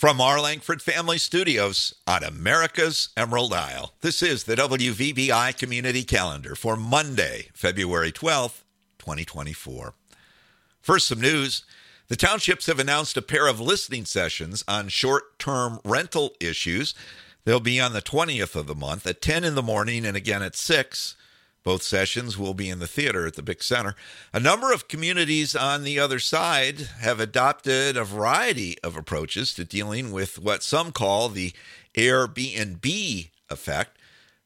From our Langford Family Studios on America's Emerald Isle, this is the WVBI Community Calendar for Monday, February 12th, 2024. First, some news. The townships have announced a pair of listening sessions on short term rental issues. They'll be on the 20th of the month at 10 in the morning and again at 6. Both sessions will be in the theater at the Bick Center. A number of communities on the other side have adopted a variety of approaches to dealing with what some call the Airbnb effect.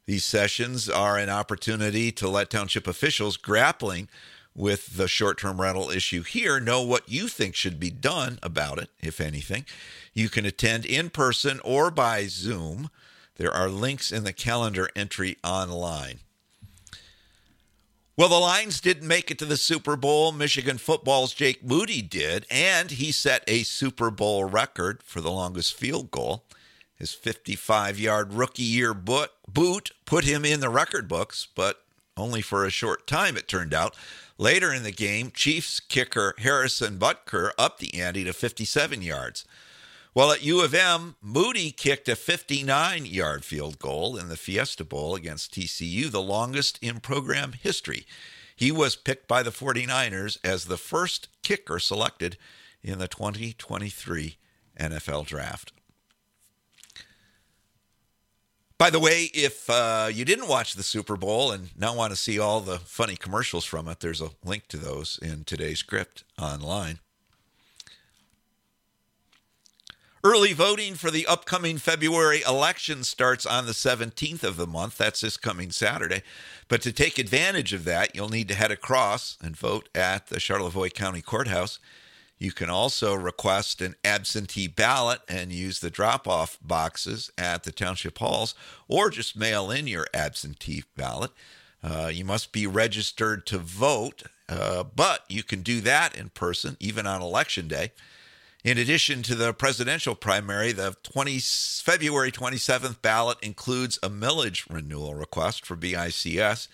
These sessions are an opportunity to let township officials grappling with the short term rental issue here know what you think should be done about it, if anything. You can attend in person or by Zoom. There are links in the calendar entry online. Well, the Lions didn't make it to the Super Bowl. Michigan football's Jake Moody did, and he set a Super Bowl record for the longest field goal. His 55 yard rookie year boot put him in the record books, but only for a short time, it turned out. Later in the game, Chiefs kicker Harrison Butker upped the ante to 57 yards. Well, at U of M, Moody kicked a 59 yard field goal in the Fiesta Bowl against TCU, the longest in program history. He was picked by the 49ers as the first kicker selected in the 2023 NFL Draft. By the way, if uh, you didn't watch the Super Bowl and now want to see all the funny commercials from it, there's a link to those in today's script online. Early voting for the upcoming February election starts on the 17th of the month. That's this coming Saturday. But to take advantage of that, you'll need to head across and vote at the Charlevoix County Courthouse. You can also request an absentee ballot and use the drop off boxes at the township halls, or just mail in your absentee ballot. Uh, you must be registered to vote, uh, but you can do that in person, even on election day. In addition to the presidential primary, the 20, February 27th ballot includes a millage renewal request for BICS.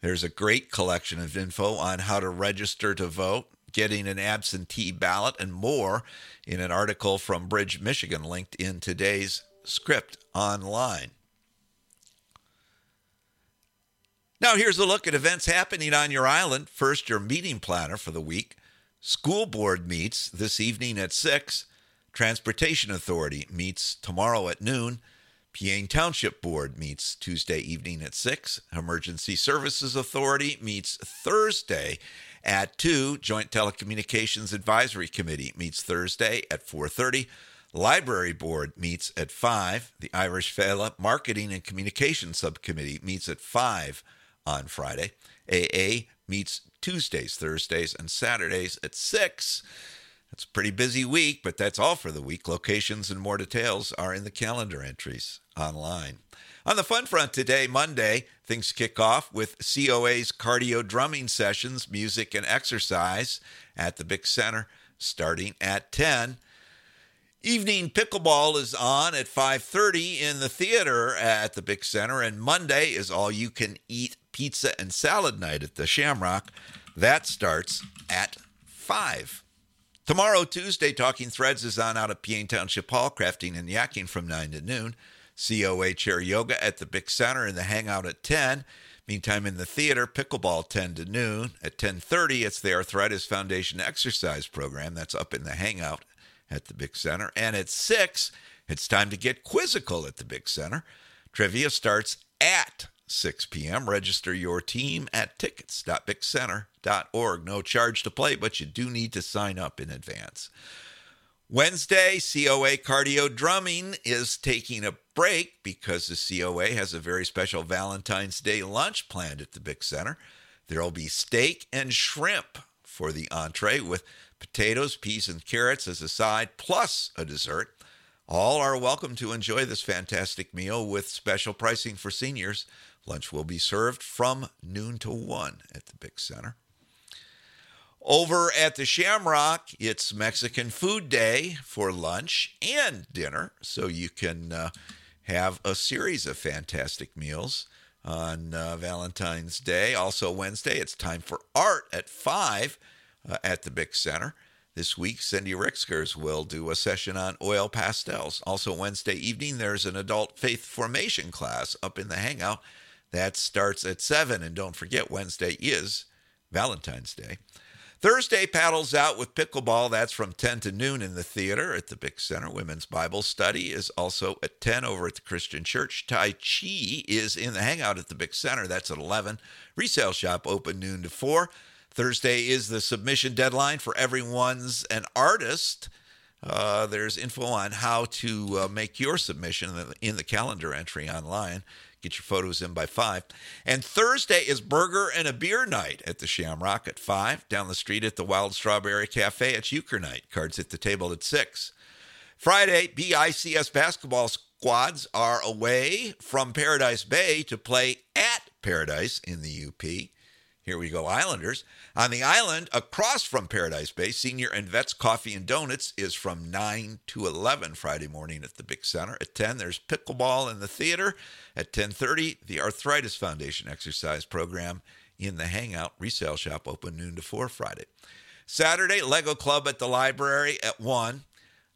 There's a great collection of info on how to register to vote, getting an absentee ballot, and more in an article from Bridge, Michigan, linked in today's script online. Now, here's a look at events happening on your island. First, your meeting planner for the week. School board meets this evening at 6. Transportation Authority meets tomorrow at noon. Peaine Township Board meets Tuesday evening at 6. Emergency Services Authority meets Thursday at 2. Joint Telecommunications Advisory Committee meets Thursday at 4:30. Library Board meets at 5. The Irish Fella Marketing and Communication Subcommittee meets at 5 on Friday. AA meets Tuesdays, Thursdays, and Saturdays at 6. It's a pretty busy week, but that's all for the week. Locations and more details are in the calendar entries online. On the fun front today, Monday, things kick off with COA's cardio drumming sessions, music and exercise at the Bick Center starting at 10. Evening pickleball is on at 5:30 in the theater at the Bick Center and Monday is all you can eat pizza and salad night at the Shamrock. That starts at 5. Tomorrow, Tuesday, Talking Threads is on out at Peaine Township Hall, crafting and yakking from 9 to noon. COA chair yoga at the Bick Center and the hangout at 10. Meantime, in the theater, pickleball 10 to noon. At 10:30, it's the Arthritis Foundation exercise program that's up in the hangout at the Bick Center. And at 6, it's time to get quizzical at the Bick Center. Trivia starts at 6 p.m. Register your team at tickets.bickcenter.org. No charge to play, but you do need to sign up in advance. Wednesday, COA Cardio Drumming is taking a break because the COA has a very special Valentine's Day lunch planned at the Bick Center. There will be steak and shrimp for the entree with potatoes, peas, and carrots as a side, plus a dessert. All are welcome to enjoy this fantastic meal with special pricing for seniors. Lunch will be served from noon to 1 at the Bick Center. Over at the Shamrock, it's Mexican Food Day for lunch and dinner, so you can uh, have a series of fantastic meals on uh, Valentine's Day. Also, Wednesday, it's time for art at 5 uh, at the Bick Center. This week, Cindy Ricksgers will do a session on oil pastels. Also, Wednesday evening, there's an adult faith formation class up in the Hangout. That starts at 7. And don't forget, Wednesday is Valentine's Day. Thursday paddles out with pickleball. That's from 10 to noon in the theater at the Bick Center. Women's Bible study is also at 10 over at the Christian Church. Tai Chi is in the hangout at the Bick Center. That's at 11. Resale shop open noon to 4. Thursday is the submission deadline for everyone's an artist. Uh, there's info on how to uh, make your submission in the calendar entry online. Get your photos in by 5. And Thursday is burger and a beer night at the Shamrock at 5. Down the street at the Wild Strawberry Cafe, it's euchre night. Cards at the table at 6. Friday, BICS basketball squads are away from Paradise Bay to play at Paradise in the UP. Here we go, Islanders. On the island, across from Paradise Bay, Senior and Vets Coffee and Donuts is from 9 to 11 Friday morning at the Big Center. At 10, there's pickleball in the theater. At 10:30, the Arthritis Foundation exercise program in the Hangout resale shop open noon to 4 Friday. Saturday, Lego Club at the library at 1.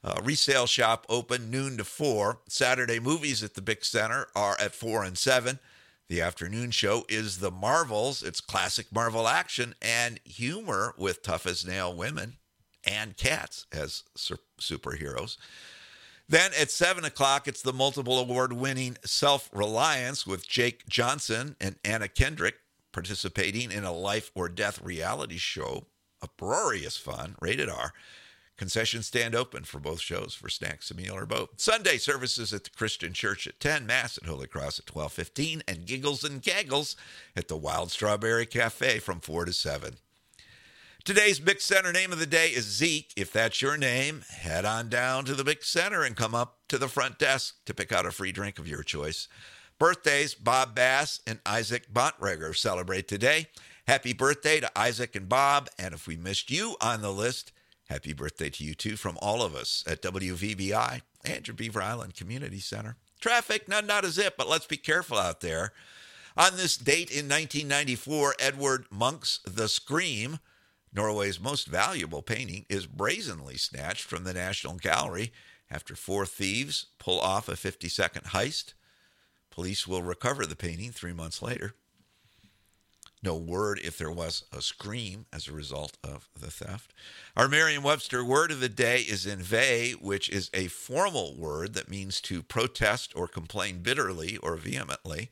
Uh, resale shop open noon to 4. Saturday movies at the Big Center are at 4 and 7. The afternoon show is The Marvels. It's classic Marvel action and humor with tough as nail women and cats as superheroes. Then at 7 o'clock, it's the multiple award winning Self Reliance with Jake Johnson and Anna Kendrick participating in a life or death reality show. Uproarious fun, rated R. Concession stand open for both shows for snacks, a meal, or both. Sunday services at the Christian Church at 10, Mass at Holy Cross at 12:15, and Giggles and Gaggles at the Wild Strawberry Cafe from 4 to 7. Today's Big Center name of the day is Zeke. If that's your name, head on down to the Big Center and come up to the front desk to pick out a free drink of your choice. Birthdays Bob Bass and Isaac Bontreger celebrate today. Happy birthday to Isaac and Bob. And if we missed you on the list, Happy birthday to you too from all of us at WVBI and your Beaver Island Community Center. Traffic, none, not a zip, but let's be careful out there. On this date in 1994, Edward Munch's The Scream, Norway's most valuable painting, is brazenly snatched from the National Gallery after four thieves pull off a 50 second heist. Police will recover the painting three months later. No word if there was a scream as a result of the theft. Our Merriam Webster word of the day is inveigh, which is a formal word that means to protest or complain bitterly or vehemently.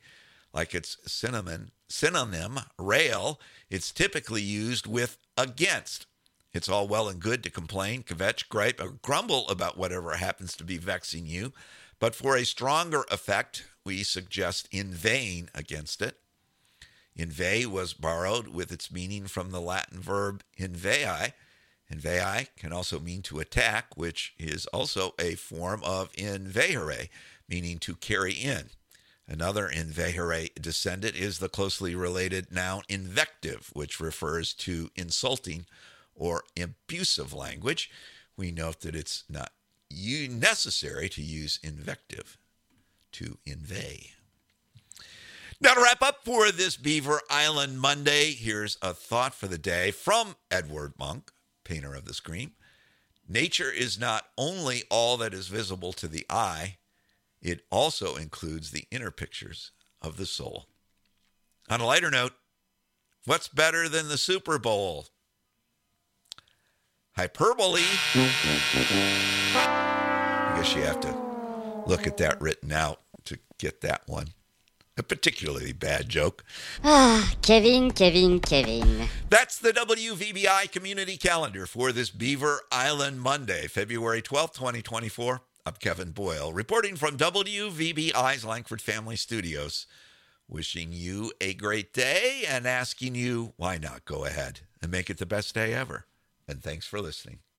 Like its synonym, synonym, rail, it's typically used with against. It's all well and good to complain, kvetch, gripe, or grumble about whatever happens to be vexing you. But for a stronger effect, we suggest inveighing against it. Inveigh was borrowed with its meaning from the Latin verb invehi. Invehi can also mean to attack, which is also a form of invehere, meaning to carry in. Another invehere descendant is the closely related noun invective, which refers to insulting or abusive language. We note that it's not necessary to use invective to inveigh. Now, to wrap up for this Beaver Island Monday, here's a thought for the day from Edward Munch, painter of the Scream. Nature is not only all that is visible to the eye, it also includes the inner pictures of the soul. On a lighter note, what's better than the Super Bowl? Hyperbole. I guess you have to look at that written out to get that one a particularly bad joke. Ah, Kevin, Kevin, Kevin. That's the WVBI community calendar for this Beaver Island Monday, February 12th, 2024. I'm Kevin Boyle, reporting from WVBI's Langford Family Studios. Wishing you a great day and asking you why not go ahead and make it the best day ever. And thanks for listening.